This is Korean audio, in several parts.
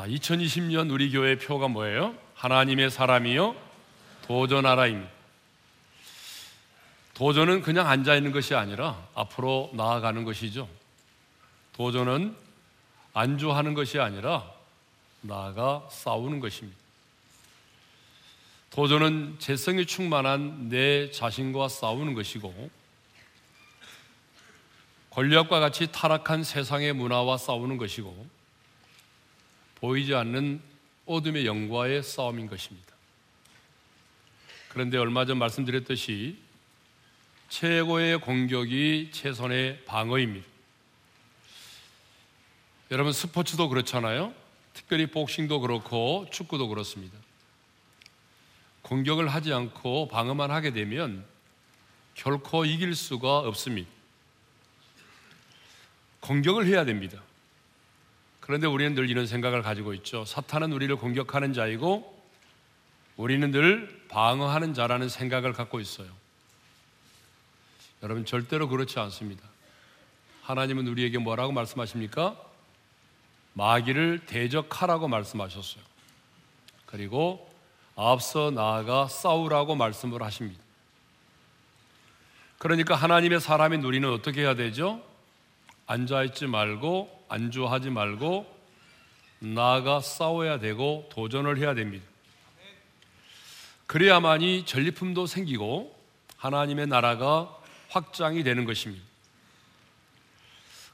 자, 2020년 우리 교회 표가 뭐예요? 하나님의 사람이요 도전하라입니다. 도전은 그냥 앉아 있는 것이 아니라 앞으로 나아가는 것이죠. 도전은 안주하는 것이 아니라 나아가 싸우는 것입니다. 도전은 재성이 충만한 내 자신과 싸우는 것이고 권력과 같이 타락한 세상의 문화와 싸우는 것이고 보이지 않는 어둠의 영과의 싸움인 것입니다. 그런데 얼마 전 말씀드렸듯이 최고의 공격이 최선의 방어입니다. 여러분 스포츠도 그렇잖아요. 특별히 복싱도 그렇고 축구도 그렇습니다. 공격을 하지 않고 방어만 하게 되면 결코 이길 수가 없습니다. 공격을 해야 됩니다. 그런데 우리는 늘 이런 생각을 가지고 있죠. 사탄은 우리를 공격하는 자이고 우리는 늘 방어하는 자라는 생각을 갖고 있어요. 여러분 절대로 그렇지 않습니다. 하나님은 우리에게 뭐라고 말씀하십니까? 마귀를 대적하라고 말씀하셨어요. 그리고 앞서 나아가 싸우라고 말씀을 하십니다. 그러니까 하나님의 사람인 우리는 어떻게 해야 되죠? 앉아있지 말고 안주하지 말고 나아가 싸워야 되고 도전을 해야 됩니다. 그래야만이 전리품도 생기고 하나님의 나라가 확장이 되는 것입니다.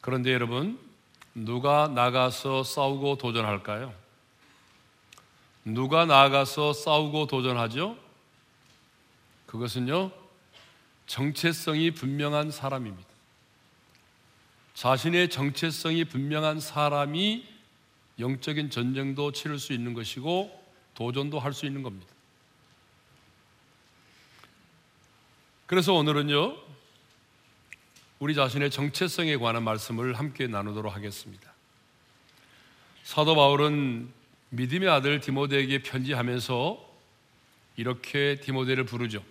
그런데 여러분, 누가 나가서 싸우고 도전할까요? 누가 나가서 싸우고 도전하죠? 그것은요, 정체성이 분명한 사람입니다. 자신의 정체성이 분명한 사람이 영적인 전쟁도 치를 수 있는 것이고 도전도 할 수 있는 겁니다. 그래서 오늘은요, 우리 자신의 정체성에 관한 말씀을 함께 나누도록 하겠습니다. 사도 바울은 믿음의 아들 디모데에게 편지하면서 이렇게 디모데를 부르죠.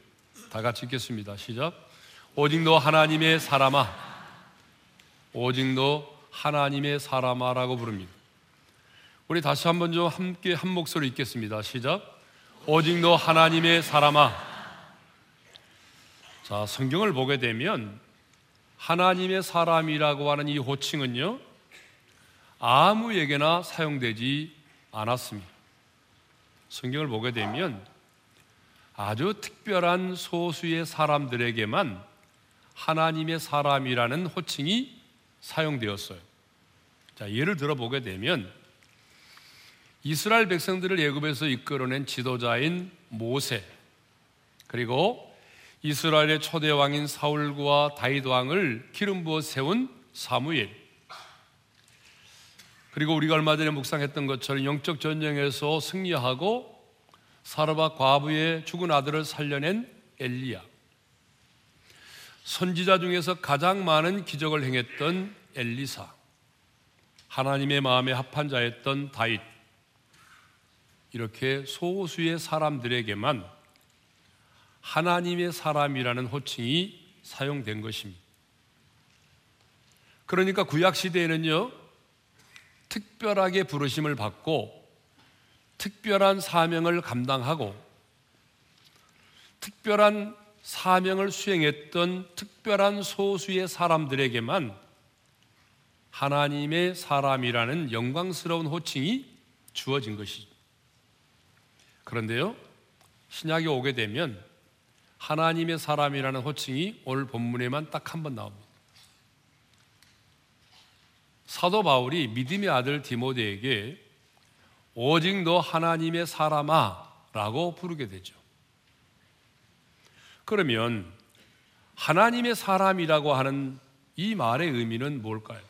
다 같이 읽겠습니다. 시작. 오직 너 하나님의 사람아. 오직 너 하나님의 사람아라고 부릅니다. 우리 다시 한번 좀 함께 한 목소리 읽겠습니다. 시작. 오직 너 하나님의 사람아. 자, 성경을 보게 되면 하나님의 사람이라고 하는 이 호칭은요, 아무에게나 사용되지 않았습니다. 성경을 보게 되면 아주 특별한 소수의 사람들에게만 하나님의 사람이라는 호칭이 사용되었어요. 자, 예를 들어 보게 되면 이스라엘 백성들을 예굽에서 이끌어낸 지도자인 모세 그리고 이스라엘의 초대 왕인 사울과 다윗 왕을 기름 부어 세운 사무엘. 그리고 우리가 얼마 전에 묵상했던 것처럼 영적 전쟁에서 승리하고 사르밧 과부의 죽은 아들을 살려낸 엘리야. 선지자 중에서 가장 많은 기적을 행했던 엘리사. 하나님의 마음에 합한 자였던 다윗. 이렇게 소수의 사람들에게만 하나님의 사람이라는 호칭이 사용된 것입니다. 그러니까 구약 시대에는요, 특별하게 부르심을 받고 특별한 사명을 감당하고 특별한 사명을 수행했던 특별한 소수의 사람들에게만 하나님의 사람이라는 영광스러운 호칭이 주어진 것이죠. 그런데요, 신약이 오게 되면 하나님의 사람이라는 호칭이 오늘 본문에만 딱 한 번 나옵니다. 사도 바울이 믿음의 아들 디모데에게 오직 너 하나님의 사람아 라고 부르게 되죠. 그러면 하나님의 사람이라고 하는 이 말의 의미는 뭘까요?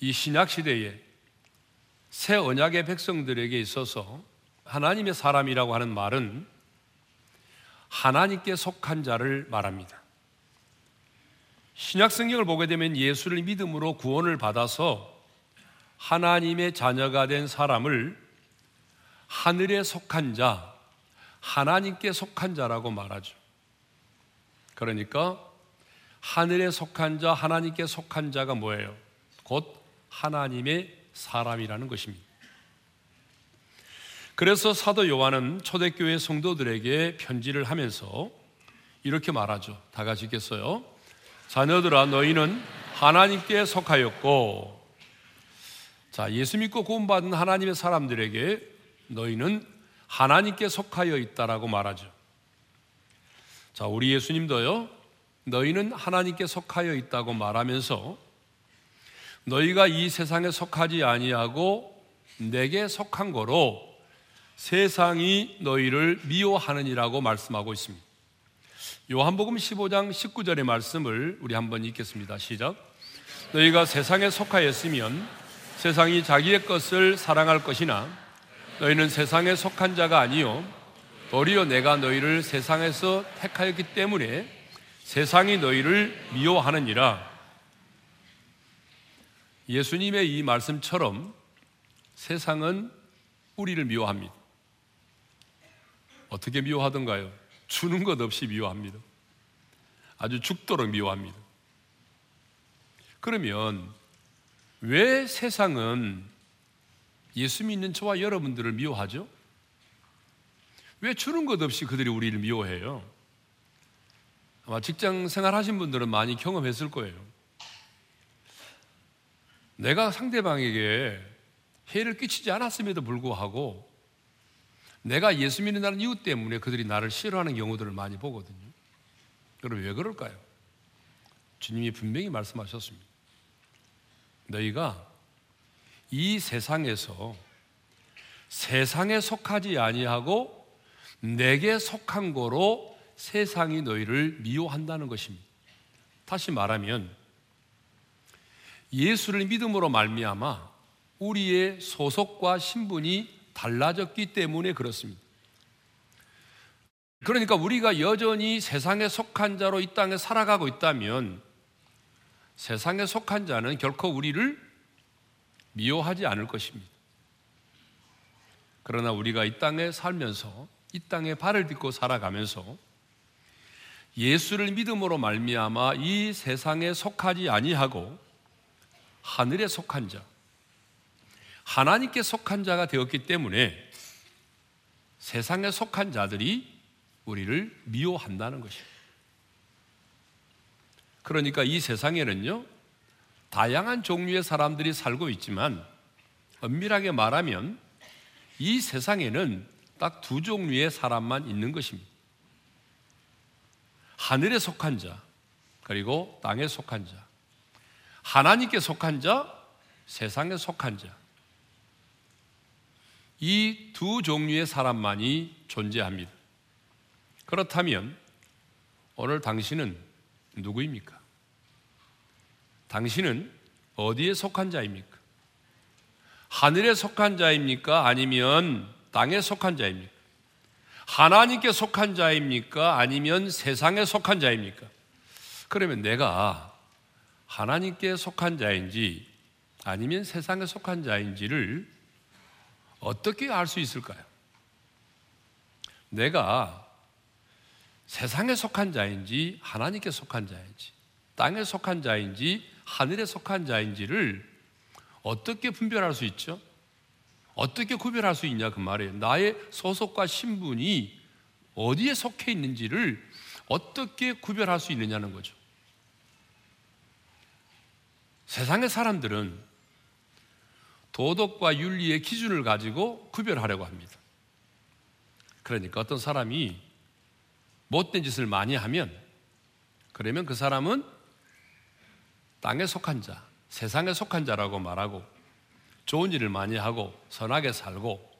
이 신약 시대에 새 언약의 백성들에게 있어서 하나님의 사람이라고 하는 말은 하나님께 속한 자를 말합니다. 신약 성경을 보게 되면 예수를 믿음으로 구원을 받아서 하나님의 자녀가 된 사람을 하늘에 속한 자, 하나님께 속한 자라고 말하죠. 그러니까 하늘에 속한 자, 하나님께 속한 자가 뭐예요? 곧 하나님의 사람이라는 것입니다. 그래서 사도 요한은 초대교회 성도들에게 편지를 하면서 이렇게 말하죠. 다 같이 읽겠어요. 자녀들아 너희는 하나님께 속하였고 자, 예수 믿고 구원받은 하나님의 사람들에게 너희는 하나님께 속하여 있다라고 말하죠. 자, 우리 예수님도요. 너희는 하나님께 속하여 있다고 말하면서 너희가 이 세상에 속하지 아니하고 내게 속한 거로 세상이 너희를 미워하느니라고 말씀하고 있습니다. 요한복음 15장 19절의 말씀을 우리 한번 읽겠습니다. 시작. 너희가 세상에 속하였으면 세상이 자기의 것을 사랑할 것이나 너희는 세상에 속한 자가 아니요 도리어 내가 너희를 세상에서 택하였기 때문에 세상이 너희를 미워하느니라. 예수님의 이 말씀처럼 세상은 우리를 미워합니다. 어떻게 미워하던가요? 주는 것 없이 미워합니다. 아주 죽도록 미워합니다. 그러면 왜 세상은 예수 믿는 저와 여러분들을 미워하죠? 왜 주는 것 없이 그들이 우리를 미워해요? 아마 직장 생활 하신 분들은 많이 경험했을 거예요. 내가 상대방에게 해를 끼치지 않았음에도 불구하고 내가 예수 믿는다는 이유 때문에 그들이 나를 싫어하는 경우들을 많이 보거든요. 그럼 왜 그럴까요? 주님이 분명히 말씀하셨습니다. 너희가 이 세상에서 세상에 속하지 아니하고 내게 속한 거로 세상이 너희를 미워한다는 것입니다. 다시 말하면 예수를 믿음으로 말미암아 우리의 소속과 신분이 달라졌기 때문에 그렇습니다. 그러니까 우리가 여전히 세상에 속한 자로 이 땅에 살아가고 있다면 세상에 속한 자는 결코 우리를 미워하지 않을 것입니다. 그러나 우리가 이 땅에 살면서 이 땅에 발을 딛고 살아가면서 예수를 믿음으로 말미암아 이 세상에 속하지 아니하고 하늘에 속한 자, 하나님께 속한 자가 되었기 때문에 세상에 속한 자들이 우리를 미워한다는 것입니다. 그러니까 이 세상에는요, 다양한 종류의 사람들이 살고 있지만, 엄밀하게 말하면 이 세상에는 딱 두 종류의 사람만 있는 것입니다. 하늘에 속한 자, 그리고 땅에 속한 자. 하나님께 속한 자, 세상에 속한 자. 이 두 종류의 사람만이 존재합니다. 그렇다면 오늘 당신은 누구입니까? 당신은 어디에 속한 자입니까? 하늘에 속한 자입니까? 아니면 땅에 속한 자입니까? 하나님께 속한 자입니까? 아니면 세상에 속한 자입니까? 그러면 내가 하나님께 속한 자인지 아니면 세상에 속한 자인지를 어떻게 알 수 있을까요? 내가 세상에 속한 자인지 하나님께 속한 자인지 땅에 속한 자인지 하늘에 속한 자인지를 어떻게 분별할 수 있죠? 어떻게 구별할 수 있냐 그 말이에요. 나의 소속과 신분이 어디에 속해 있는지를 어떻게 구별할 수 있느냐는 거죠. 세상의 사람들은 도덕과 윤리의 기준을 가지고 구별하려고 합니다. 그러니까 어떤 사람이 못된 짓을 많이 하면 그러면 그 사람은 땅에 속한 자, 세상에 속한 자라고 말하고 좋은 일을 많이 하고 선하게 살고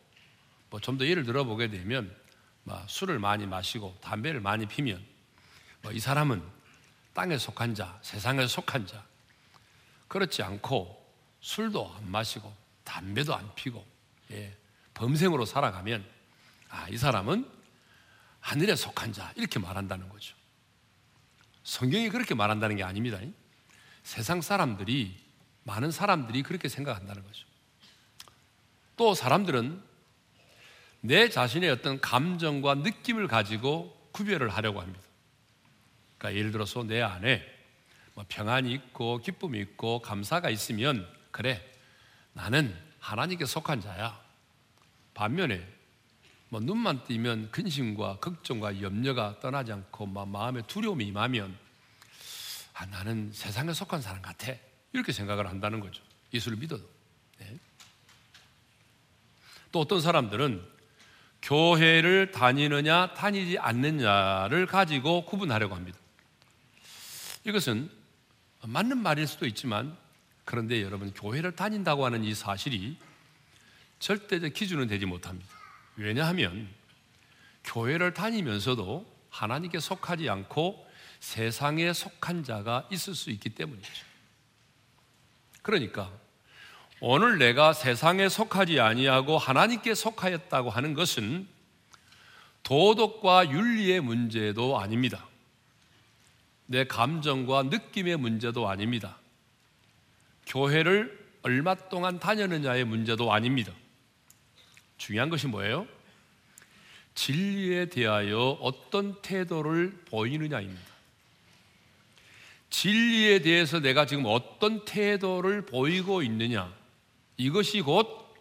뭐 좀 더 예를 들어보게 되면 막 술을 많이 마시고 담배를 많이 피면 뭐 이 사람은 땅에 속한 자, 세상에 속한 자 그렇지 않고 술도 안 마시고 담배도 안 피고 예, 범생으로 살아가면 아, 이 사람은 하늘에 속한 자 이렇게 말한다는 거죠. 성경이 그렇게 말한다는 게 아닙니다. 세상 사람들이 많은 사람들이 그렇게 생각한다는 거죠. 또 사람들은 내 자신의 어떤 감정과 느낌을 가지고 구별을 하려고 합니다. 그러니까 예를 들어서 내 안에 뭐 평안이 있고 기쁨이 있고 감사가 있으면 그래 나는 하나님께 속한 자야. 반면에 뭐 눈만 뜨면 근심과 걱정과 염려가 떠나지 않고 막 마음에 두려움이 임하면 아, 나는 세상에 속한 사람 같아. 이렇게 생각을 한다는 거죠. 예수를 믿어도. 네. 또 어떤 사람들은 교회를 다니느냐 다니지 않느냐를 가지고 구분하려고 합니다. 이것은 맞는 말일 수도 있지만 그런데 여러분 교회를 다닌다고 하는 이 사실이 절대적 기준은 되지 못합니다. 왜냐하면 교회를 다니면서도 하나님께 속하지 않고 세상에 속한 자가 있을 수 있기 때문이죠. 그러니까 오늘 내가 세상에 속하지 아니하고 하나님께 속하였다고 하는 것은 도덕과 윤리의 문제도 아닙니다. 내 감정과 느낌의 문제도 아닙니다. 교회를 얼마 동안 다녔느냐의 문제도 아닙니다. 중요한 것이 뭐예요? 진리에 대하여 어떤 태도를 보이느냐입니다. 진리에 대해서 내가 지금 어떤 태도를 보이고 있느냐, 이것이 곧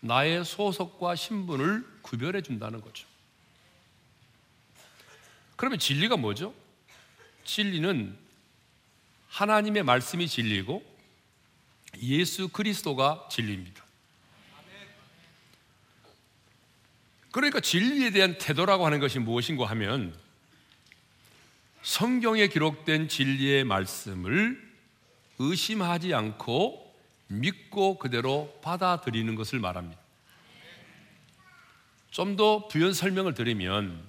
나의 소속과 신분을 구별해 준다는 거죠. 그러면 진리가 뭐죠? 진리는 하나님의 말씀이 진리고 예수 그리스도가 진리입니다. 그러니까 진리에 대한 태도라고 하는 것이 무엇인가 하면 성경에 기록된 진리의 말씀을 의심하지 않고 믿고 그대로 받아들이는 것을 말합니다. 좀 더 부연 설명을 드리면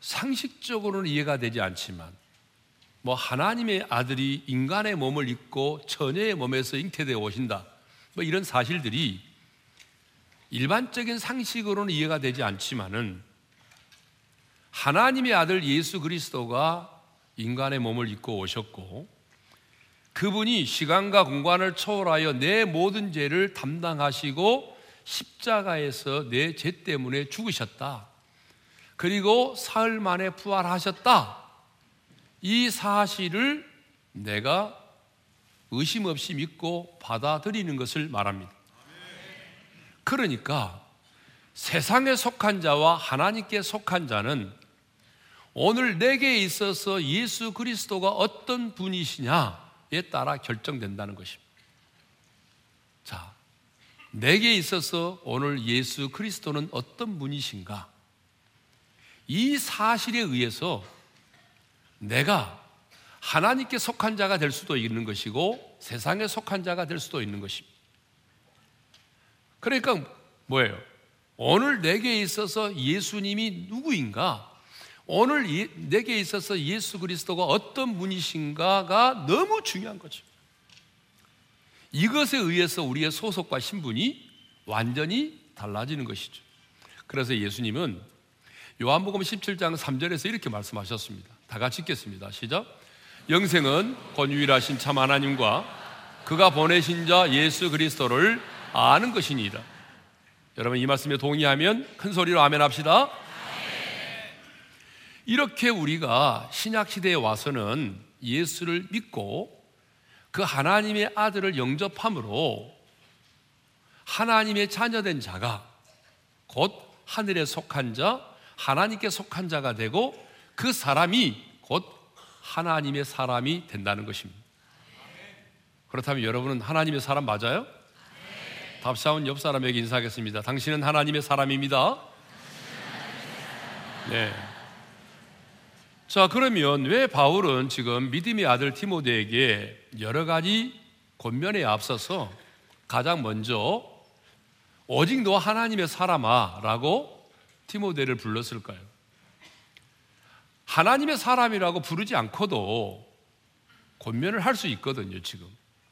상식적으로는 이해가 되지 않지만 뭐 하나님의 아들이 인간의 몸을 입고 처녀의 몸에서 잉태되어 오신다. 뭐 이런 사실들이 일반적인 상식으로는 이해가 되지 않지만은 하나님의 아들 예수 그리스도가 인간의 몸을 입고 오셨고 그분이 시간과 공간을 초월하여 내 모든 죄를 담당하시고 십자가에서 내 죄 때문에 죽으셨다. 그리고 사흘 만에 부활하셨다. 이 사실을 내가 의심 없이 믿고 받아들이는 것을 말합니다. 그러니까 세상에 속한 자와 하나님께 속한 자는 오늘 내게 있어서 예수 그리스도가 어떤 분이시냐 에 따라 결정된다는 것입니다. 자, 내게 있어서 오늘 예수 그리스도는 어떤 분이신가? 이 사실에 의해서 내가 하나님께 속한 자가 될 수도 있는 것이고 세상에 속한 자가 될 수도 있는 것입니다. 그러니까 뭐예요? 오늘 내게 있어서 예수님이 누구인가? 오늘 예, 내게 있어서 예수 그리스도가 어떤 분이신가가 너무 중요한 거죠. 이것에 의해서 우리의 소속과 신분이 완전히 달라지는 것이죠. 그래서 예수님은 요한복음 17장 3절에서 이렇게 말씀하셨습니다. 다 같이 읽겠습니다. 시작. 영생은 곧 유일하신 참 하나님과 그가 보내신 자 예수 그리스도를 아는 것이니이다. 여러분 이 말씀에 동의하면 큰 소리로 아멘 합시다. 이렇게 우리가 신약 시대에 와서는 예수를 믿고 그 하나님의 아들을 영접함으로 하나님의 자녀된 자가 곧 하늘에 속한 자, 하나님께 속한 자가 되고 그 사람이 곧 하나님의 사람이 된다는 것입니다. 그렇다면 여러분은 하나님의 사람 맞아요? 답사원 옆 사람에게 인사하겠습니다. 당신은 하나님의 사람입니다. 네. 자, 그러면 왜 바울은 지금 믿음의 아들 티모데에게 여러 가지 권면에 앞서서 가장 먼저 오직 너 하나님의 사람아 라고 티모데를 불렀을까요? 하나님의 사람이라고 부르지 않고도 권면을 할 수 있거든요, 지금.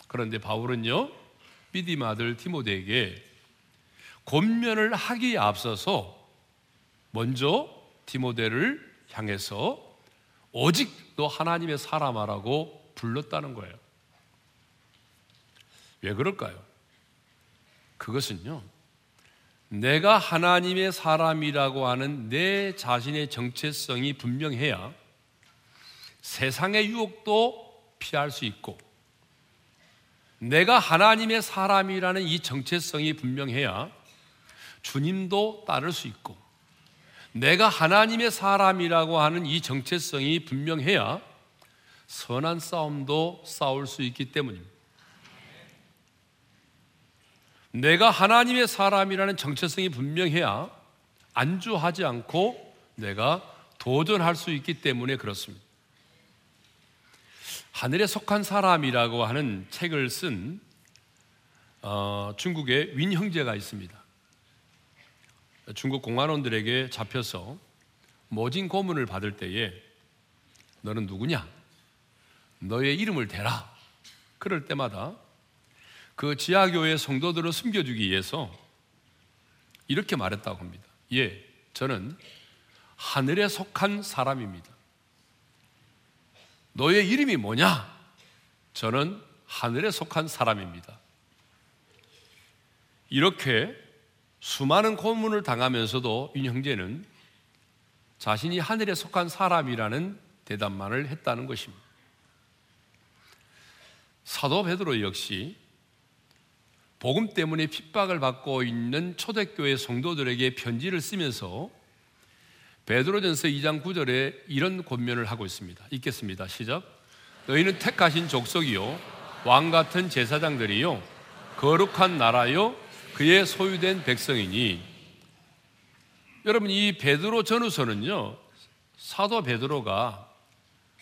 그런데 바울은요, 믿음의 아들 티모데에게 권면을 하기에 앞서서 먼저 티모데를 향해서 오직 너 하나님의 사람아라고 불렀다는 거예요. 왜 그럴까요? 그것은요, 내가 하나님의 사람이라고 하는 내 자신의 정체성이 분명해야 세상의 유혹도 피할 수 있고, 내가 하나님의 사람이라는 이 정체성이 분명해야 주님도 따를 수 있고 내가 하나님의 사람이라고 하는 이 정체성이 분명해야 선한 싸움도 싸울 수 있기 때문입니다. 내가 하나님의 사람이라는 정체성이 분명해야 안주하지 않고 내가 도전할 수 있기 때문에 그렇습니다. 하늘에 속한 사람이라고 하는 책을 쓴 어, 중국의 윈 형제가 있습니다. 중국 공안원들에게 잡혀서 모진 고문을 받을 때에 너는 누구냐? 너의 이름을 대라. 그럴 때마다 그 지하교회 성도들을 숨겨주기 위해서 이렇게 말했다고 합니다. 예, 저는 하늘에 속한 사람입니다. 너의 이름이 뭐냐? 저는 하늘에 속한 사람입니다. 이렇게 수많은 고문을 당하면서도 윤 형제는 자신이 하늘에 속한 사람이라는 대답만을 했다는 것입니다. 사도 베드로 역시 복음 때문에 핍박을 받고 있는 초대교회 성도들에게 편지를 쓰면서 베드로전서 2장 9절에 이런 권면을 하고 있습니다. 읽겠습니다. 시작. 너희는 택하신 족속이요 왕 같은 제사장들이요 거룩한 나라요 그의 소유된 백성이니 여러분 이 베드로 전후서는요 사도 베드로가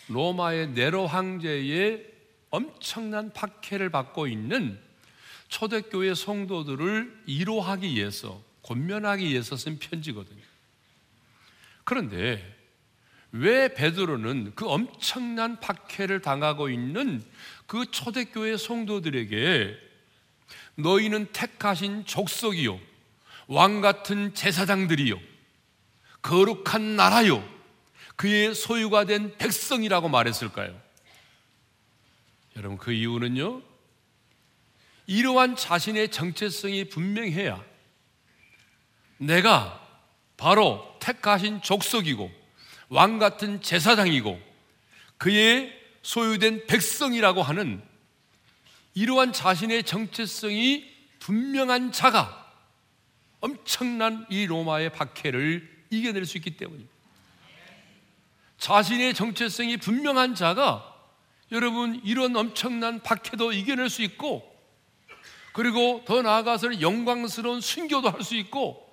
로마의 네로 황제의 엄청난 박해를 받고 있는 초대교회 성도들을 이로하기 위해서 권면하기 위해서 쓴 편지거든요. 그런데 왜 베드로는 그 엄청난 박해를 당하고 있는 그 초대교회 성도들에게 너희는 택하신 족속이요. 왕 같은 제사장들이요. 거룩한 나라요. 그의 소유가 된 백성이라고 말했을까요? 여러분 그 이유는요? 이러한 자신의 정체성이 분명해야 내가 바로 택하신 족속이고 왕 같은 제사장이고 그의 소유된 백성이라고 하는 이러한 자신의 정체성이 분명한 자가 엄청난 이 로마의 박해를 이겨낼 수 있기 때문입니다. 자신의 정체성이 분명한 자가 여러분 이런 엄청난 박해도 이겨낼 수 있고 그리고 더 나아가서는 영광스러운 순교도 할 수 있고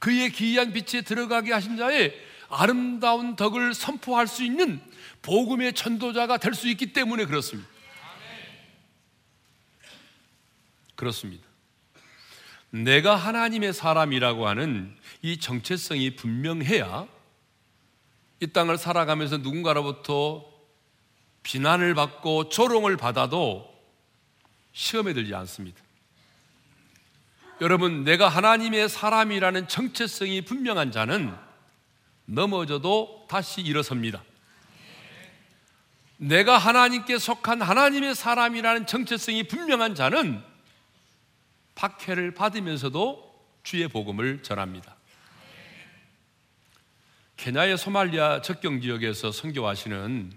그의 기이한 빛에 들어가게 하신 자의 아름다운 덕을 선포할 수 있는 복음의 전도자가 될 수 있기 때문에 그렇습니다. 그렇습니다. 내가 하나님의 사람이라고 하는 이 정체성이 분명해야 이 땅을 살아가면서 누군가로부터 비난을 받고 조롱을 받아도 시험에 들지 않습니다. 여러분, 내가 하나님의 사람이라는 정체성이 분명한 자는 넘어져도 다시 일어섭니다. 내가 하나님께 속한 하나님의 사람이라는 정체성이 분명한 자는 박해를 받으면서도 주의 복음을 전합니다. 케냐의 소말리아 적경 지역에서 선교하시는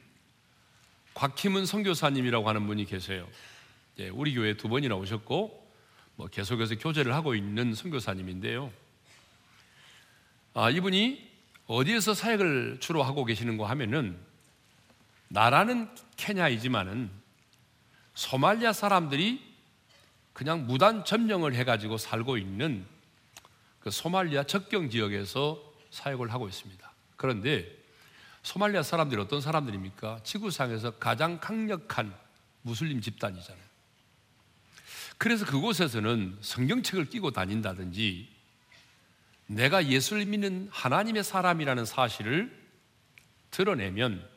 곽희문 선교사님이라고 하는 분이 계세요. 예, 우리 교회 두 번이나 오셨고 뭐 계속해서 교제를 하고 있는 선교사님인데요. 아, 이분이 어디에서 사역을 주로 하고 계시는가 하면은 나라는 케냐이지만은 소말리아 사람들이 그냥 무단 점령을 해가지고 살고 있는 그 소말리아 적경 지역에서 사역을 하고 있습니다. 그런데 소말리아 사람들이 어떤 사람들입니까? 지구상에서 가장 강력한 무슬림 집단이잖아요. 그래서 그곳에서는 성경책을 끼고 다닌다든지 내가 예수를 믿는 하나님의 사람이라는 사실을 드러내면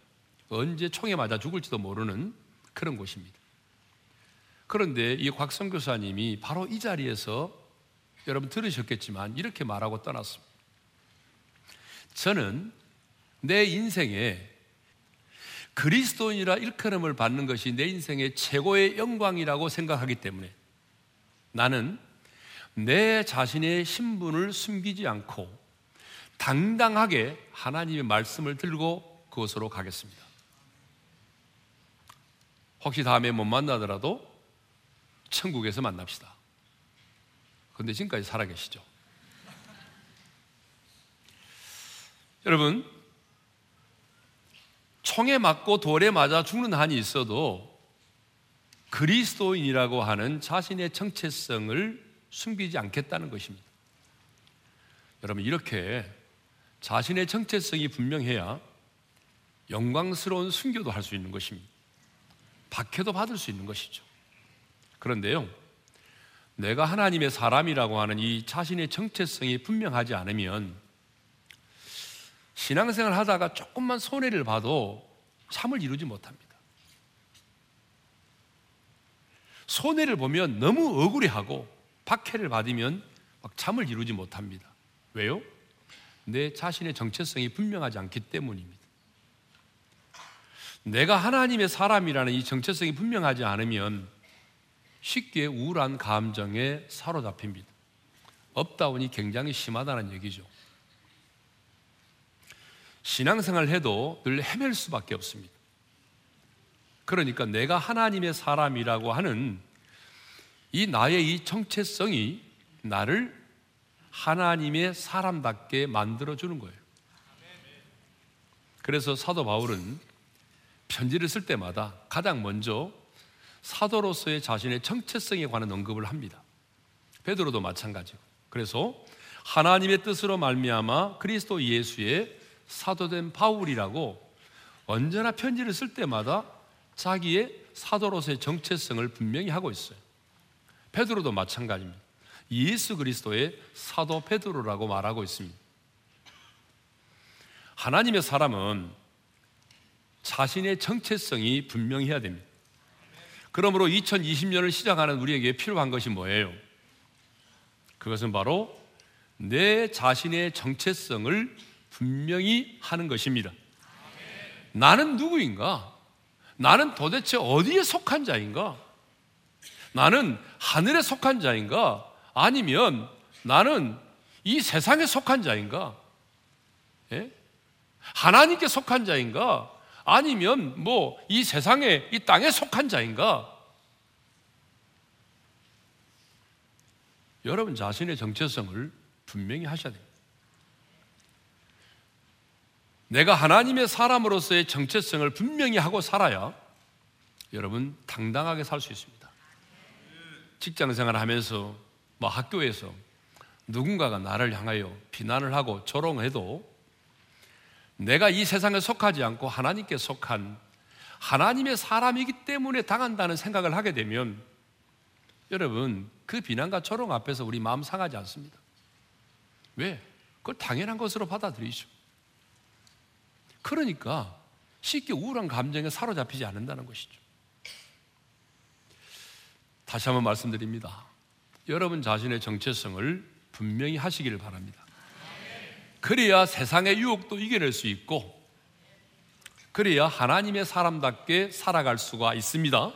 언제 총에 맞아 죽을지도 모르는 그런 곳입니다. 그런데 이 곽성 교사님이 바로 이 자리에서 여러분 들으셨겠지만 이렇게 말하고 떠났습니다. 저는 내 인생에 그리스도인이라 일컬음을 받는 것이 내 인생의 최고의 영광이라고 생각하기 때문에 나는 내 자신의 신분을 숨기지 않고 당당하게 하나님의 말씀을 들고 그곳으로 가겠습니다. 혹시 다음에 못 만나더라도 천국에서 만납시다. 근데 지금까지 살아계시죠. 여러분, 총에 맞고 돌에 맞아 죽는 한이 있어도 그리스도인이라고 하는 자신의 정체성을 숨기지 않겠다는 것입니다. 여러분, 이렇게 자신의 정체성이 분명해야 영광스러운 순교도 할 수 있는 것입니다. 박해도 받을 수 있는 것이죠. 그런데요, 내가 하나님의 사람이라고 하는 이 자신의 정체성이 분명하지 않으면 신앙생활 하다가 조금만 손해를 봐도 참을 이루지 못합니다. 손해를 보면 너무 억울해하고 박해를 받으면 막 참을 이루지 못합니다. 왜요? 내 자신의 정체성이 분명하지 않기 때문입니다. 내가 하나님의 사람이라는 이 정체성이 분명하지 않으면 쉽게 우울한 감정에 사로잡힙니다. up down이 굉장히 심하다는 얘기죠. 신앙생활 해도 늘 헤맬 수밖에 없습니다. 그러니까 내가 하나님의 사람이라고 하는 이 나의 이 정체성이 나를 하나님의 사람답게 만들어 주는 거예요. 그래서 사도 바울은 편지를 쓸 때마다 가장 먼저 사도로서의 자신의 정체성에 관한 언급을 합니다. 베드로도 마찬가지고. 그래서 하나님의 뜻으로 말미암아 그리스도 예수의 사도된 바울이라고 언제나 편지를 쓸 때마다 자기의 사도로서의 정체성을 분명히 하고 있어요. 베드로도 마찬가지입니다. 예수 그리스도의 사도 베드로라고 말하고 있습니다. 하나님의 사람은 자신의 정체성이 분명해야 됩니다. 그러므로 2020년을 시작하는 우리에게 필요한 것이 뭐예요? 그것은 바로 내 자신의 정체성을 분명히 하는 것입니다. 나는 누구인가? 나는 도대체 어디에 속한 자인가? 나는 하늘에 속한 자인가? 아니면 나는 이 세상에 속한 자인가? 예? 하나님께 속한 자인가? 아니면 뭐 이 세상에 이 땅에 속한 자인가? 여러분 자신의 정체성을 분명히 하셔야 됩니다. 내가 하나님의 사람으로서의 정체성을 분명히 하고 살아야 여러분 당당하게 살 수 있습니다. 직장 생활을 하면서 뭐 학교에서 누군가가 나를 향하여 비난을 하고 조롱해도 내가 이 세상에 속하지 않고 하나님께 속한 하나님의 사람이기 때문에 당한다는 생각을 하게 되면 여러분 그 비난과 조롱 앞에서 우리 마음 상하지 않습니다. 왜? 그걸 당연한 것으로 받아들이죠. 그러니까 쉽게 우울한 감정에 사로잡히지 않는다는 것이죠. 다시 한번 말씀드립니다. 여러분 자신의 정체성을 분명히 하시기를 바랍니다. 그래야 세상의 유혹도 이겨낼 수 있고, 그래야 하나님의 사람답게 살아갈 수가 있습니다.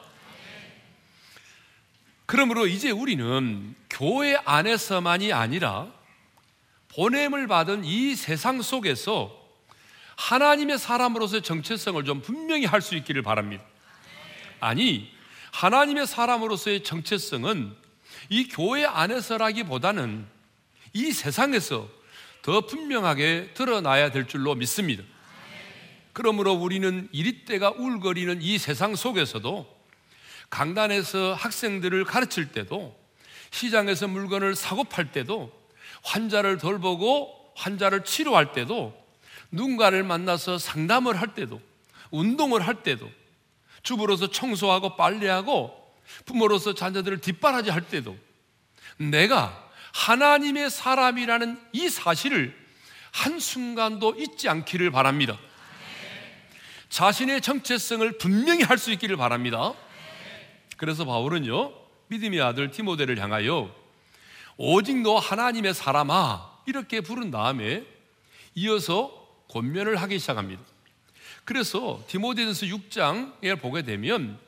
그러므로 이제 우리는 교회 안에서만이 아니라 보냄을 받은 이 세상 속에서 하나님의 사람으로서의 정체성을 좀 분명히 할 수 있기를 바랍니다. 아니, 하나님의 사람으로서의 정체성은 이 교회 안에서라기보다는 이 세상에서 더 분명하게 드러나야 될 줄로 믿습니다. 그러므로 우리는 이리때가 울거리는 이 세상 속에서도 강단에서 학생들을 가르칠 때도 시장에서 물건을 사고 팔 때도 환자를 돌보고 환자를 치료할 때도 누군가를 만나서 상담을 할 때도 운동을 할 때도 주부로서 청소하고 빨래하고 부모로서 자녀들을 뒷바라지 할 때도 내가 하나님의 사람이라는 이 사실을 한순간도 잊지 않기를 바랍니다. 자신의 정체성을 분명히 할 수 있기를 바랍니다. 그래서 바울은요, 믿음의 아들 디모데를 향하여 오직 너 하나님의 사람아 이렇게 부른 다음에 이어서 권면을 하기 시작합니다. 그래서 디모데전서 6장에 보게 되면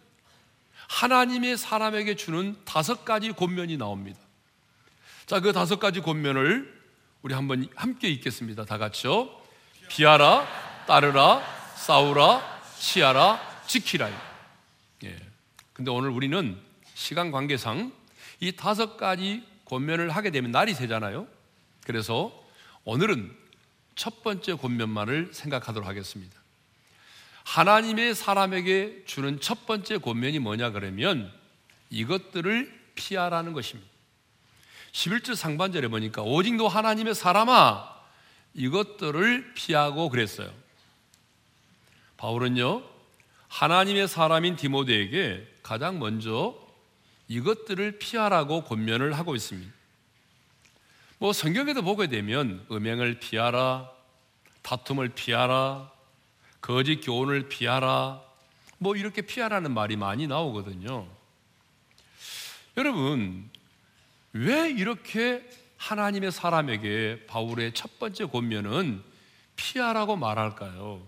하나님의 사람에게 주는 다섯 가지 권면이 나옵니다. 자, 그 다섯 가지 권면을 우리 한번 함께 읽겠습니다. 다 같이요. 비하라, 따르라, 싸우라, 치하라, 지키라. 예. 근데 오늘 우리는 시간 관계상 이 다섯 가지 권면을 하게 되면 날이 새잖아요. 그래서 오늘은 첫 번째 권면만을 생각하도록 하겠습니다. 하나님의 사람에게 주는 첫 번째 권면이 뭐냐 그러면 이것들을 피하라는 것입니다. 11절 상반절에 보니까 오직 너 하나님의 사람아 이것들을 피하고 그랬어요. 바울은요, 하나님의 사람인 디모데에게 가장 먼저 이것들을 피하라고 권면을 하고 있습니다. 뭐 성경에도 보게 되면 음행을 피하라, 다툼을 피하라, 거짓 교훈을 피하라, 뭐 이렇게 피하라는 말이 많이 나오거든요. 여러분, 왜 이렇게 하나님의 사람에게 바울의 첫 번째 권면은 피하라고 말할까요?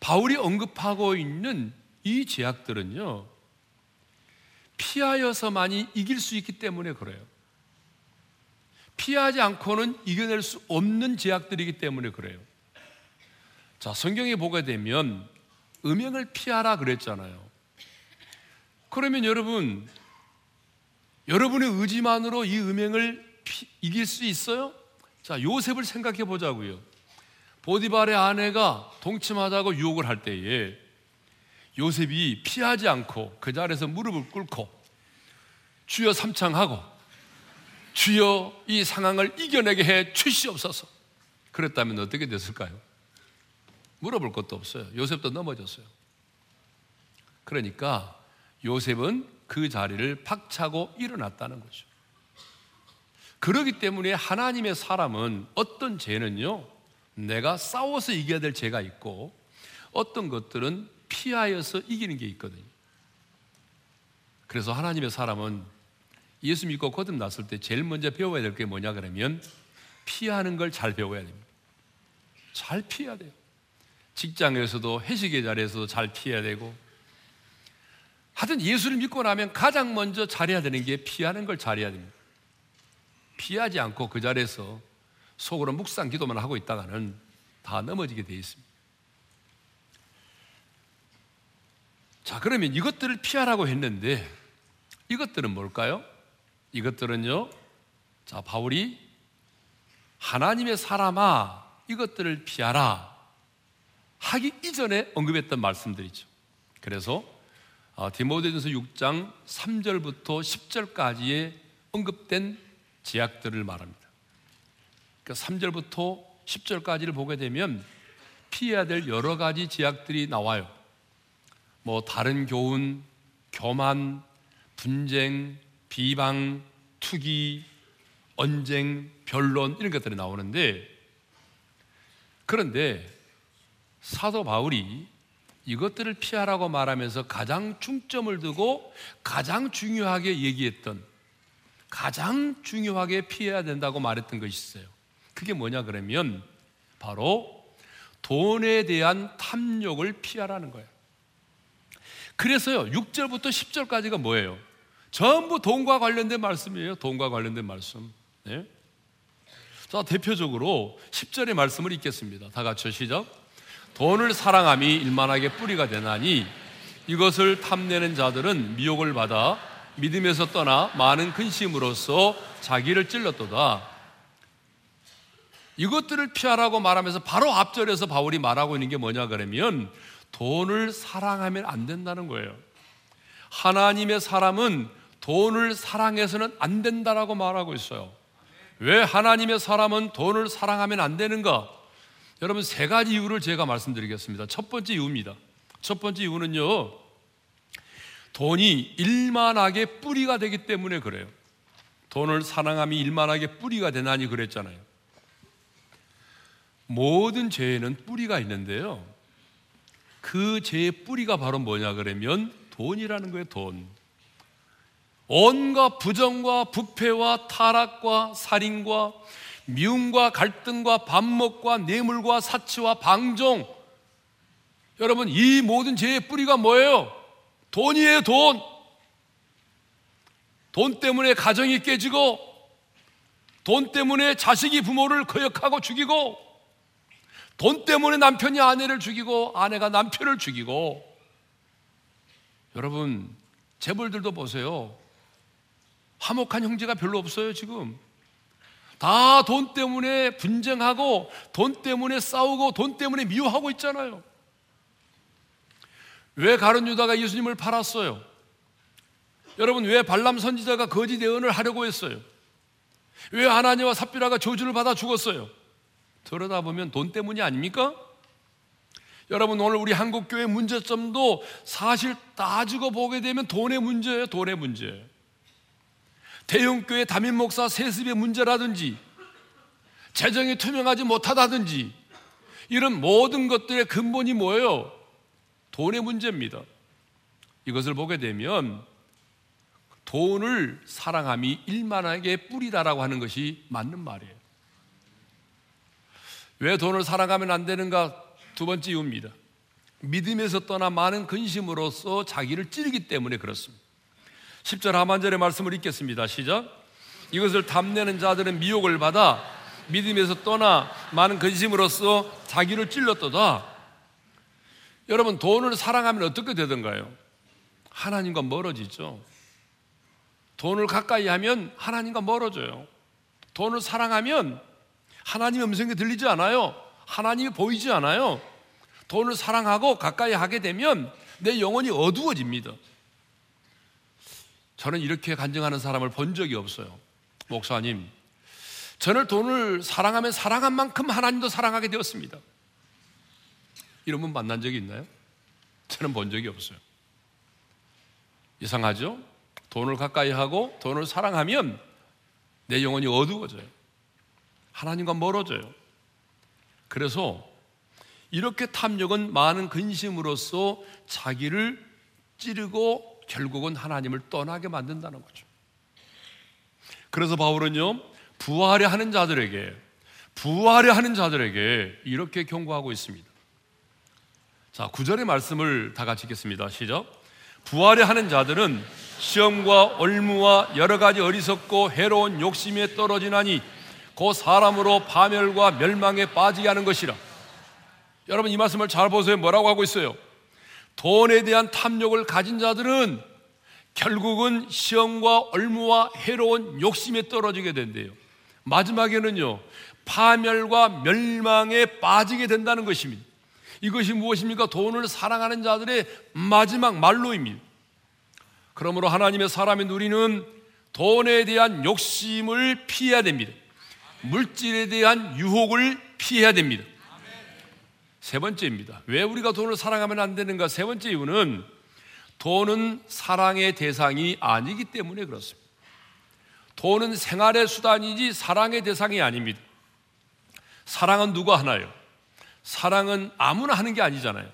바울이 언급하고 있는 이 제약들은요, 피하여서만이 이길 수 있기 때문에 그래요. 피하지 않고는 이겨낼 수 없는 제약들이기 때문에 그래요. 자, 성경에 보게 되면 음행을 피하라 그랬잖아요. 그러면 여러분, 여러분의 의지만으로 이 음행을 피, 이길 수 있어요? 자, 요셉을 생각해 보자고요. 보디발의 아내가 동침하자고 유혹을 할 때에 요셉이 피하지 않고 그 자리에서 무릎을 꿇고 주여 삼창하고 주여 이 상황을 이겨내게 해 주시옵소서. 그랬다면 어떻게 됐을까요? 물어볼 것도 없어요. 요셉도 넘어졌어요. 그러니까 요셉은 그 자리를 박차고 일어났다는 거죠. 그러기 때문에 하나님의 사람은 어떤 죄는요, 내가 싸워서 이겨야 될 죄가 있고 어떤 것들은 피하여서 이기는 게 있거든요. 그래서 하나님의 사람은 예수 믿고 거듭 났을 때 제일 먼저 배워야 될 게 뭐냐 그러면 피하는 걸 잘 배워야 됩니다. 잘 피해야 돼요. 직장에서도 회식의 자리에서도 잘 피해야 되고 하여튼 예수를 믿고 나면 가장 먼저 잘해야 되는 게 피하는 걸 잘해야 됩니다. 피하지 않고 그 자리에서 속으로 묵상 기도만 하고 있다가는 다 넘어지게 되어 있습니다. 자, 그러면 이것들을 피하라고 했는데 이것들은 뭘까요? 이것들은요. 자, 바울이 하나님의 사람아 이것들을 피하라 하기 이전에 언급했던 말씀들이죠. 그래서 아, 디모데전서 6장 3절부터 10절까지의 언급된 제약들을 말합니다. 그러니까 3절부터 10절까지를 보게 되면 피해야 될 여러 가지 제약들이 나와요. 뭐 다른 교훈, 교만, 분쟁, 비방, 투기, 언쟁, 변론 이런 것들이 나오는데 그런데 사도 바울이 이것들을 피하라고 말하면서 가장 중점을 두고 가장 중요하게 얘기했던 가장 중요하게 피해야 된다고 말했던 것이 있어요. 그게 뭐냐 그러면 바로 돈에 대한 탐욕을 피하라는 거예요. 그래서요, 6절부터 10절까지가 뭐예요? 전부 돈과 관련된 말씀이에요. 돈과 관련된 말씀. 네? 자, 대표적으로 10절의 말씀을 읽겠습니다. 다 같이 시작. 돈을 사랑함이 일만하게 뿌리가 되나니 이것을 탐내는 자들은 미혹을 받아 믿음에서 떠나 많은 근심으로써 자기를 찔렀도다. 이것들을 피하라고 말하면서 바로 앞절에서 바울이 말하고 있는 게 뭐냐 그러면 돈을 사랑하면 안 된다는 거예요. 하나님의 사람은 돈을 사랑해서는 안 된다라고 말하고 있어요. 왜 하나님의 사람은 돈을 사랑하면 안 되는가? 여러분 세 가지 이유를 제가 말씀드리겠습니다. 첫 번째 이유입니다. 첫 번째 이유는요. 돈이 일만하게 뿌리가 되기 때문에 그래요. 돈을 사랑함이 일만하게 뿌리가 되나니 그랬잖아요. 모든 죄에는 뿌리가 있는데요. 그 죄의 뿌리가 바로 뭐냐 그러면 돈이라는 거예요, 돈. 온갖 부정과 부패와 타락과 살인과 미움과 갈등과 반목과 뇌물과 사치와 방종. 여러분, 이 모든 죄의 뿌리가 뭐예요? 돈이에요, 돈. 돈 때문에 가정이 깨지고, 돈 때문에 자식이 부모를 거역하고 죽이고, 돈 때문에 남편이 아내를 죽이고, 아내가 남편을 죽이고, 여러분, 재벌들도 보세요. 화목한 형제가 별로 없어요, 지금. 다 돈 때문에 분쟁하고 돈 때문에 싸우고 돈 때문에 미워하고 있잖아요. 왜 가론 유다가 예수님을 팔았어요? 여러분 왜 발람 선지자가 거짓 예언을 하려고 했어요? 왜 하나님과 삽비라가 저주를 받아 죽었어요? 들여다 보면 돈 때문이 아닙니까? 여러분 오늘 우리 한국 교회 문제점도 사실 따지고 보게 되면 돈의 문제예요, 돈의 문제. 대형 교회 담임 목사 세습의 문제라든지 재정이 투명하지 못하다든지 이런 모든 것들의 근본이 뭐예요? 돈의 문제입니다. 이것을 보게 되면 돈을 사랑함이 일만하게 뿌리다라고 하는 것이 맞는 말이에요. 왜 돈을 사랑하면 안 되는가? 두 번째 이유입니다. 믿음에서 떠나 많은 근심으로써 자기를 찌르기 때문에 그렇습니다. 10절 하반절의 말씀을 읽겠습니다. 시작. 이것을 탐내는 자들은 미혹을 받아 믿음에서 떠나 많은 근심으로써 자기를 찔렀도다. 여러분 돈을 사랑하면 어떻게 되던가요? 하나님과 멀어지죠. 돈을 가까이 하면 하나님과 멀어져요. 돈을 사랑하면 하나님의 음성이 들리지 않아요. 하나님이 보이지 않아요. 돈을 사랑하고 가까이 하게 되면 내 영혼이 어두워집니다. 저는 이렇게 간증하는 사람을 본 적이 없어요. 목사님, 저는 돈을 사랑하면 사랑한 만큼 하나님도 사랑하게 되었습니다. 이런 분 만난 적이 있나요? 저는 본 적이 없어요. 이상하죠? 돈을 가까이 하고 돈을 사랑하면 내 영혼이 어두워져요. 하나님과 멀어져요. 그래서 이렇게 탐욕은 많은 근심으로써 자기를 찌르고 결국은 하나님을 떠나게 만든다는 거죠. 그래서 바울은요, 부활해 하는 자들에게, 부활해 하는 자들에게 이렇게 경고하고 있습니다. 자, 구절의 말씀을 다 같이 읽겠습니다. 시작. 부활해 하는 자들은 시험과 올무와 여러 가지 어리석고 해로운 욕심에 떨어지나니 그 사람으로 파멸과 멸망에 빠지게 하는 것이라. 여러분 이 말씀을 잘 보세요. 뭐라고 하고 있어요? 돈에 대한 탐욕을 가진 자들은 결국은 시험과 얼무와 해로운 욕심에 떨어지게 된대요. 마지막에는요, 파멸과 멸망에 빠지게 된다는 것입니다. 이것이 무엇입니까? 돈을 사랑하는 자들의 마지막 말로입니다. 그러므로 하나님의 사람인 우리는 돈에 대한 욕심을 피해야 됩니다. 물질에 대한 유혹을 피해야 됩니다. 세 번째입니다. 왜 우리가 돈을 사랑하면 안 되는가? 세 번째 이유는 돈은 사랑의 대상이 아니기 때문에 그렇습니다. 돈은 생활의 수단이지 사랑의 대상이 아닙니다. 사랑은 누가 하나요? 사랑은 아무나 하는 게 아니잖아요.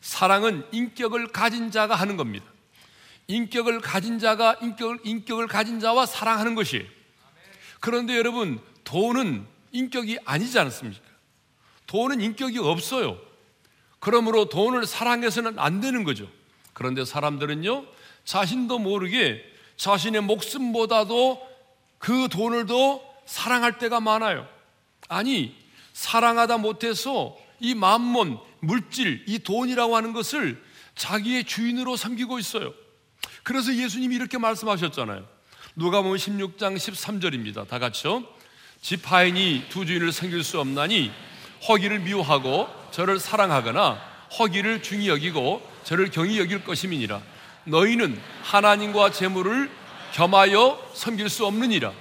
사랑은 인격을 가진 자가 하는 겁니다. 인격을 가진 자가 인격을, 인격을 가진 자와 사랑하는 것이에요. 그런데 여러분, 돈은 인격이 아니지 않습니까? 돈은 인격이 없어요. 그러므로 돈을 사랑해서는 안 되는 거죠. 그런데 사람들은요, 자신도 모르게 자신의 목숨보다도 그 돈을 더 사랑할 때가 많아요. 아니, 사랑하다 못해서 이 만몬, 물질, 이 돈이라고 하는 것을 자기의 주인으로 섬기고 있어요. 그래서 예수님이 이렇게 말씀하셨잖아요. 누가 보면 16장 13절입니다. 다 같이요. 지파인이 두 주인을 섬길 수 없나니 허기를 미워하고 저를 사랑하거나 허기를 중히 여기고 저를 경히 여길 것임이니라. 너희는 하나님과 재물을 겸하여 섬길 수 없느니라.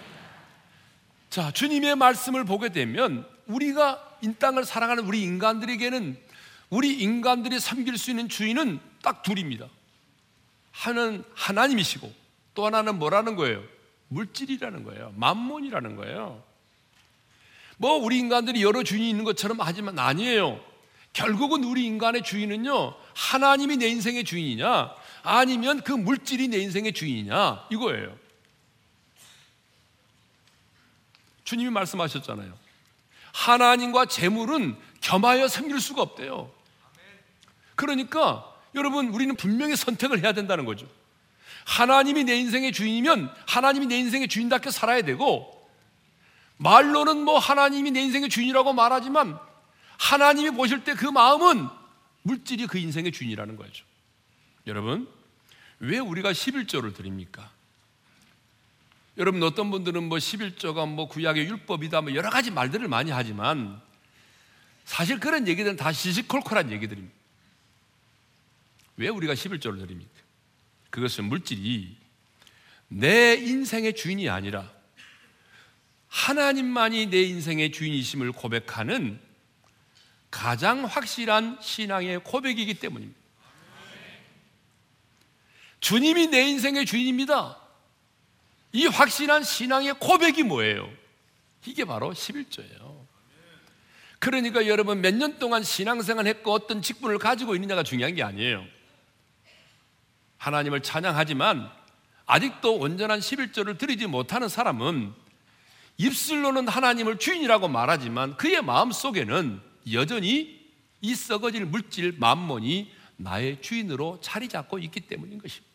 자, 주님의 말씀을 보게 되면 우리가 이 땅을 사랑하는 우리 인간들에게는 우리 인간들이 섬길 수 있는 주인은 딱 둘입니다. 하나는 하나님이시고 또 하나는 뭐라는 거예요? 물질이라는 거예요. 만몬이라는 거예요. 뭐 우리 인간들이 여러 주인이 있는 것처럼 하지만 아니에요. 결국은 우리 인간의 주인은요, 하나님이 내 인생의 주인이냐, 아니면 그 물질이 내 인생의 주인이냐, 이거예요. 주님이 말씀하셨잖아요. 하나님과 재물은 겸하여 섬길 수가 없대요. 그러니까 여러분, 우리는 분명히 선택을 해야 된다는 거죠. 하나님이 내 인생의 주인이면 하나님이 내 인생의 주인답게 살아야 되고, 말로는 뭐 하나님이 내 인생의 주인이라고 말하지만 하나님이 보실 때 그 마음은 물질이 그 인생의 주인이라는 거죠. 여러분, 왜 우리가 11조를 드립니까? 여러분 어떤 분들은 뭐 11조가 뭐 구약의 율법이다 뭐 여러 가지 말들을 많이 하지만 사실 그런 얘기들은 다 시시콜콜한 얘기들입니다. 왜 우리가 11조를 드립니까? 그것은 물질이 내 인생의 주인이 아니라 하나님만이 내 인생의 주인이심을 고백하는 가장 확실한 신앙의 고백이기 때문입니다. 주님이 내 인생의 주인입니다. 이 확실한 신앙의 고백이 뭐예요? 이게 바로 11조예요. 그러니까 여러분 몇 년 동안 신앙생활 했고 어떤 직분을 가지고 있느냐가 중요한 게 아니에요. 하나님을 찬양하지만 아직도 온전한 11조를 드리지 못하는 사람은 입술로는 하나님을 주인이라고 말하지만 그의 마음 속에는 여전히 이 썩어질 물질 만몬이 나의 주인으로 자리 잡고 있기 때문인 것입니다.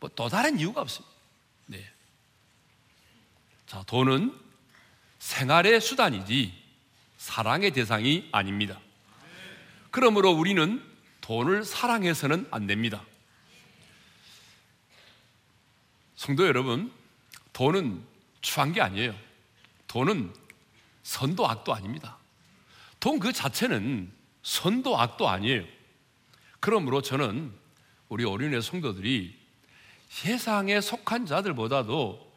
뭐 또 다른 이유가 없습니다. 네. 자, 돈은 생활의 수단이지 사랑의 대상이 아닙니다. 그러므로 우리는 돈을 사랑해서는 안 됩니다. 성도 여러분, 돈은 추한 게 아니에요. 돈은 선도 악도 아닙니다. 돈 그 자체는 선도 악도 아니에요. 그러므로 저는 우리 어린애 성도들이 세상에 속한 자들보다도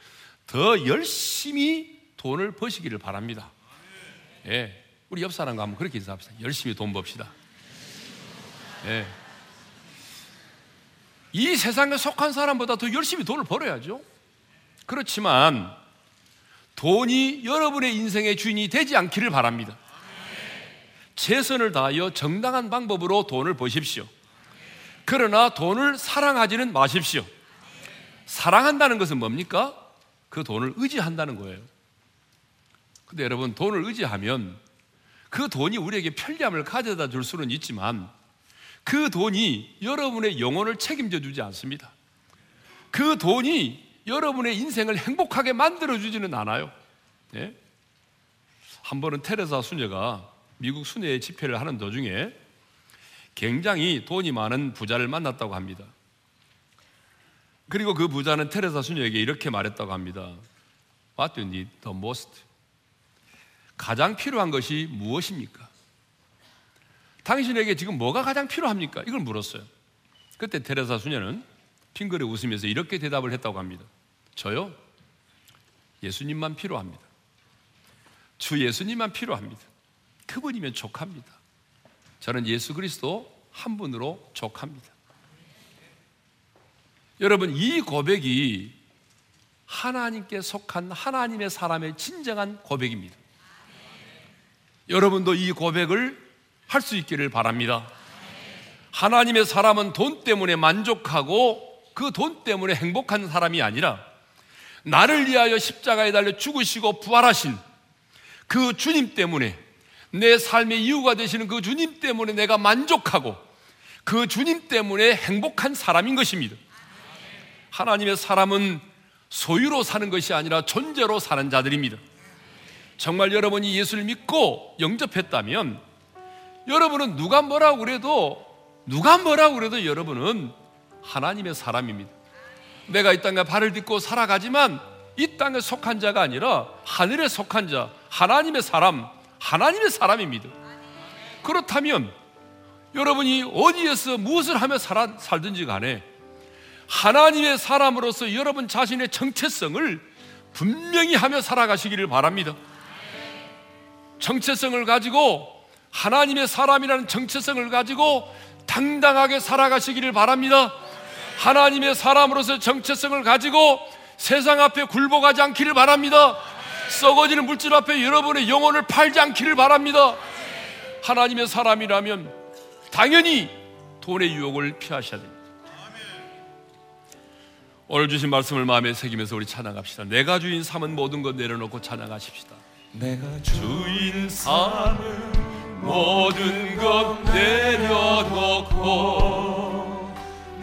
더 열심히 돈을 버시기를 바랍니다. 예. 우리 옆 사람과 한번 그렇게 인사합시다. 열심히 돈 법시다. 예. 이 세상에 속한 사람보다 더 열심히 돈을 벌어야죠. 그렇지만 돈이 여러분의 인생의 주인이 되지 않기를 바랍니다. 최선을 다하여 정당한 방법으로 돈을 버십시오. 그러나 돈을 사랑하지는 마십시오. 사랑한다는 것은 뭡니까? 그 돈을 의지한다는 거예요. 근데 여러분, 돈을 의지하면 그 돈이 우리에게 편리함을 가져다 줄 수는 있지만 그 돈이 여러분의 영혼을 책임져 주지 않습니다. 그 돈이 여러분의 인생을 행복하게 만들어 주지는 않아요. 예? 한 번은 테레사 수녀가 미국 순회 집회를 하는 도중에 굉장히 돈이 많은 부자를 만났다고 합니다. 그리고 그 부자는 테레사 수녀에게 이렇게 말했다고 합니다. What do you need the most? 가장 필요한 것이 무엇입니까? 당신에게 지금 뭐가 가장 필요합니까? 이걸 물었어요. 그때 테레사 수녀는 핑거에 웃으면서 이렇게 대답을 했다고 합니다. 저요? 예수님만 필요합니다. 주 예수님만 필요합니다. 그분이면 족합니다. 저는 예수 그리스도 한 분으로 족합니다. 여러분, 이 고백이 하나님께 속한 하나님의 사람의 진정한 고백입니다. 여러분도 이 고백을 할 수 있기를 바랍니다. 하나님의 사람은 돈 때문에 만족하고 그 돈 때문에 행복한 사람이 아니라 나를 위하여 십자가에 달려 죽으시고 부활하신 그 주님 때문에 내 삶의 이유가 되시는 그 주님 때문에 내가 만족하고 그 주님 때문에 행복한 사람인 것입니다. 하나님의 사람은 소유로 사는 것이 아니라 존재로 사는 자들입니다. 정말 여러분이 예수를 믿고 영접했다면 여러분은 누가 뭐라고 그래도 누가 뭐라고 그래도 여러분은 하나님의 사람입니다. 내가 이 땅에 발을 딛고 살아가지만 이 땅에 속한 자가 아니라 하늘에 속한 자, 하나님의 사람, 하나님의 사람입니다. 그렇다면 여러분이 어디에서 무엇을 하며 살아, 살든지 간에 하나님의 사람으로서 여러분 자신의 정체성을 분명히 하며 살아가시기를 바랍니다. 정체성을 가지고 하나님의 사람이라는 정체성을 가지고 당당하게 살아가시기를 바랍니다. 하나님의 사람으로서 정체성을 가지고 세상 앞에 굴복하지 않기를 바랍니다. 썩어지는 물질 앞에 여러분의 영혼을 팔지 않기를 바랍니다. 하나님의 사람이라면 당연히 돈의 유혹을 피하셔야 됩니다. 오늘 주신 말씀을 마음에 새기면서 우리 찬양합시다. 내가 주인 삼은 모든 것 내려놓고 찬양하십시다. 내가 주인 삼은 모든 것 내려놓고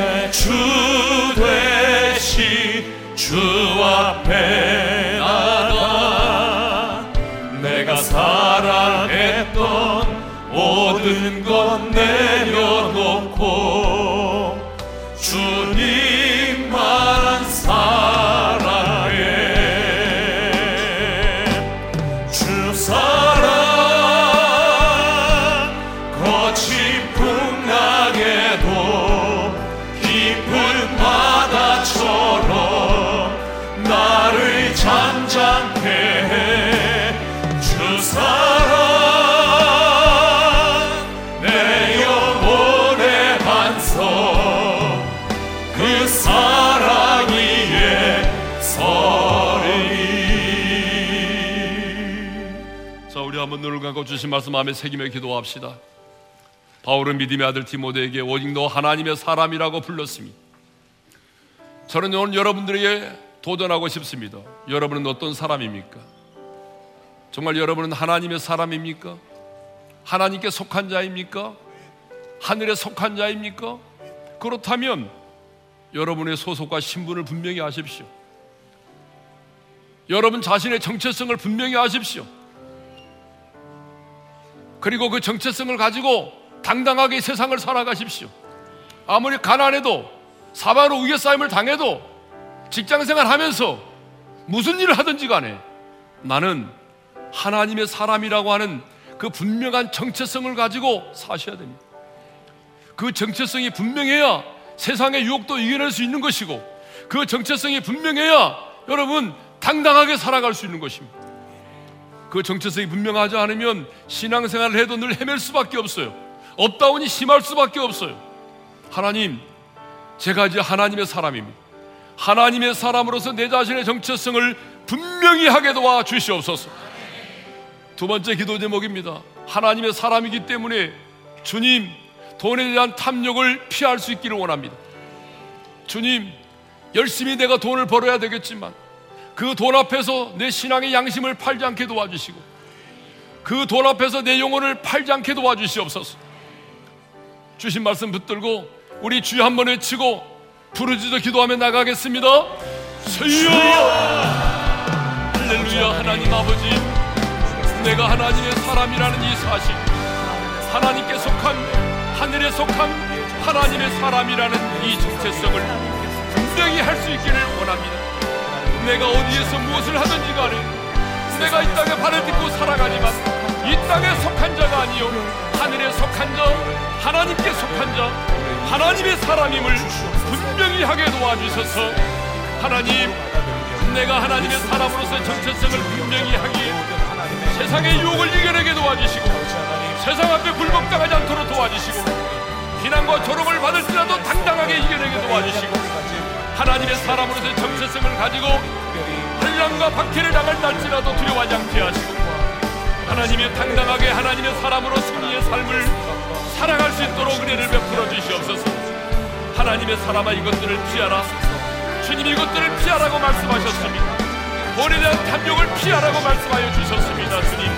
내 주 되시 주 앞에 나가. 내가 사랑했던 모든 것내 감고 주신 말씀 마음에 새기며 기도합시다. 바울은 믿음의 아들 디모데에게 오직 너 하나님의 사람이라고 불렀습니다. 저는 오늘 여러분들에게 도전하고 싶습니다. 여러분은 어떤 사람입니까? 정말 여러분은 하나님의 사람입니까? 하나님께 속한 자입니까? 하늘에 속한 자입니까? 그렇다면 여러분의 소속과 신분을 분명히 하십시오. 여러분 자신의 정체성을 분명히 하십시오. 그리고 그 정체성을 가지고 당당하게 세상을 살아가십시오. 아무리 가난해도 사바로 우겨싸임을 당해도 직장 생활 하면서 무슨 일을 하든지 간에 나는 하나님의 사람이라고 하는 그 분명한 정체성을 가지고 사셔야 됩니다. 그 정체성이 분명해야 세상의 유혹도 이겨낼 수 있는 것이고 그 정체성이 분명해야 여러분 당당하게 살아갈 수 있는 것입니다. 그 정체성이 분명하지 않으면 신앙생활을 해도 늘 헤맬 수밖에 없어요. up down이 심할 수밖에 없어요. 하나님, 제가 이제 하나님의 사람입니다. 하나님의 사람으로서 내 자신의 정체성을 분명히 하게 도와 주시옵소서. 두 번째 기도 제목입니다. 하나님의 사람이기 때문에 주님, 돈에 대한 탐욕을 피할 수 있기를 원합니다. 주님, 열심히 내가 돈을 벌어야 되겠지만 그 돈 앞에서 내 신앙의 양심을 팔지 않게 도와주시고 그 돈 앞에서 내 영혼을 팔지 않게 도와주시옵소서. 주신 말씀 붙들고 우리 주여 한번 외치고 부르짖어 기도하며 나가겠습니다. 주여! 할렐루야 하나님 아버지 내가 하나님의 사람이라는 이 사실 하나님께 속한 하늘에 속한 하나님의 사람이라는 이 정체성을 분명히 할 수 있기를 원합니다. 내가 어디에서 무엇을 하든지 간에 내가 이 땅에 발을 딛고 살아가지만 이 땅에 속한 자가 아니요. 하늘에 속한 자 하나님께 속한 자 하나님의 사람임을 분명히 하게 도와주셔서. 하나님 내가 하나님의 사람으로서의 정체성을 분명히 하기에 세상의 유혹을 이겨내게 도와주시고 세상 앞에 굴복당하지 않도록 도와주시고 비난과 조롱을 받을지라도 당당하게 이겨내게 도와주시고 하나님의 사람으로서의 정체성을 가지고 환란과 박해를 당할 날지라도 두려워하지 않게 하시고 하나님의 당당하게 하나님의 사람으로 승리의 삶을 살아갈 수 있도록 은혜를 베풀어 주시옵소서. 하나님의 사람아 이것들을 피하라. 주님 이것들을 피하라고 말씀하셨습니다. 돈에 대한 탐욕을 피하라고 말씀하여 주셨습니다 주님.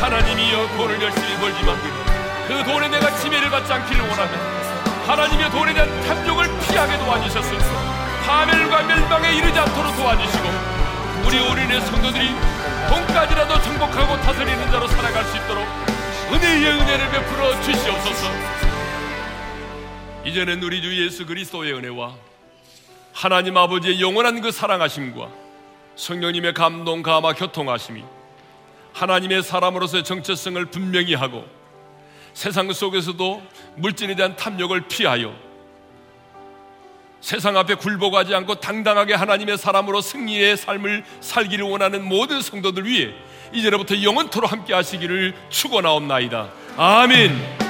하나님이여 돈을 열심히 벌지만 그 돈에 내가 지배를 받지 않기를 원합니다 하나님의 돈에 대한 탐욕을 피하게 도와주셨소서. 파멸과 멸망에 이르지 않도록 도와주시고 우리 어린의 성도들이 돈까지라도 정복하고 다스리는 자로 살아갈 수 있도록 은혜의 은혜를 베풀어 주시옵소서. 이제는 우리 주 예수 그리스도의 은혜와 하나님 아버지의 영원한 그 사랑하심과 성령님의 감동 감화 교통하심이 하나님의 사람으로서의 정체성을 분명히 하고 세상 속에서도 물질에 대한 탐욕을 피하여 세상 앞에 굴복하지 않고 당당하게 하나님의 사람으로 승리의 삶을 살기를 원하는 모든 성도들 위해 이제로부터 영원토로 함께 하시기를 축원하옵나이다. 아멘.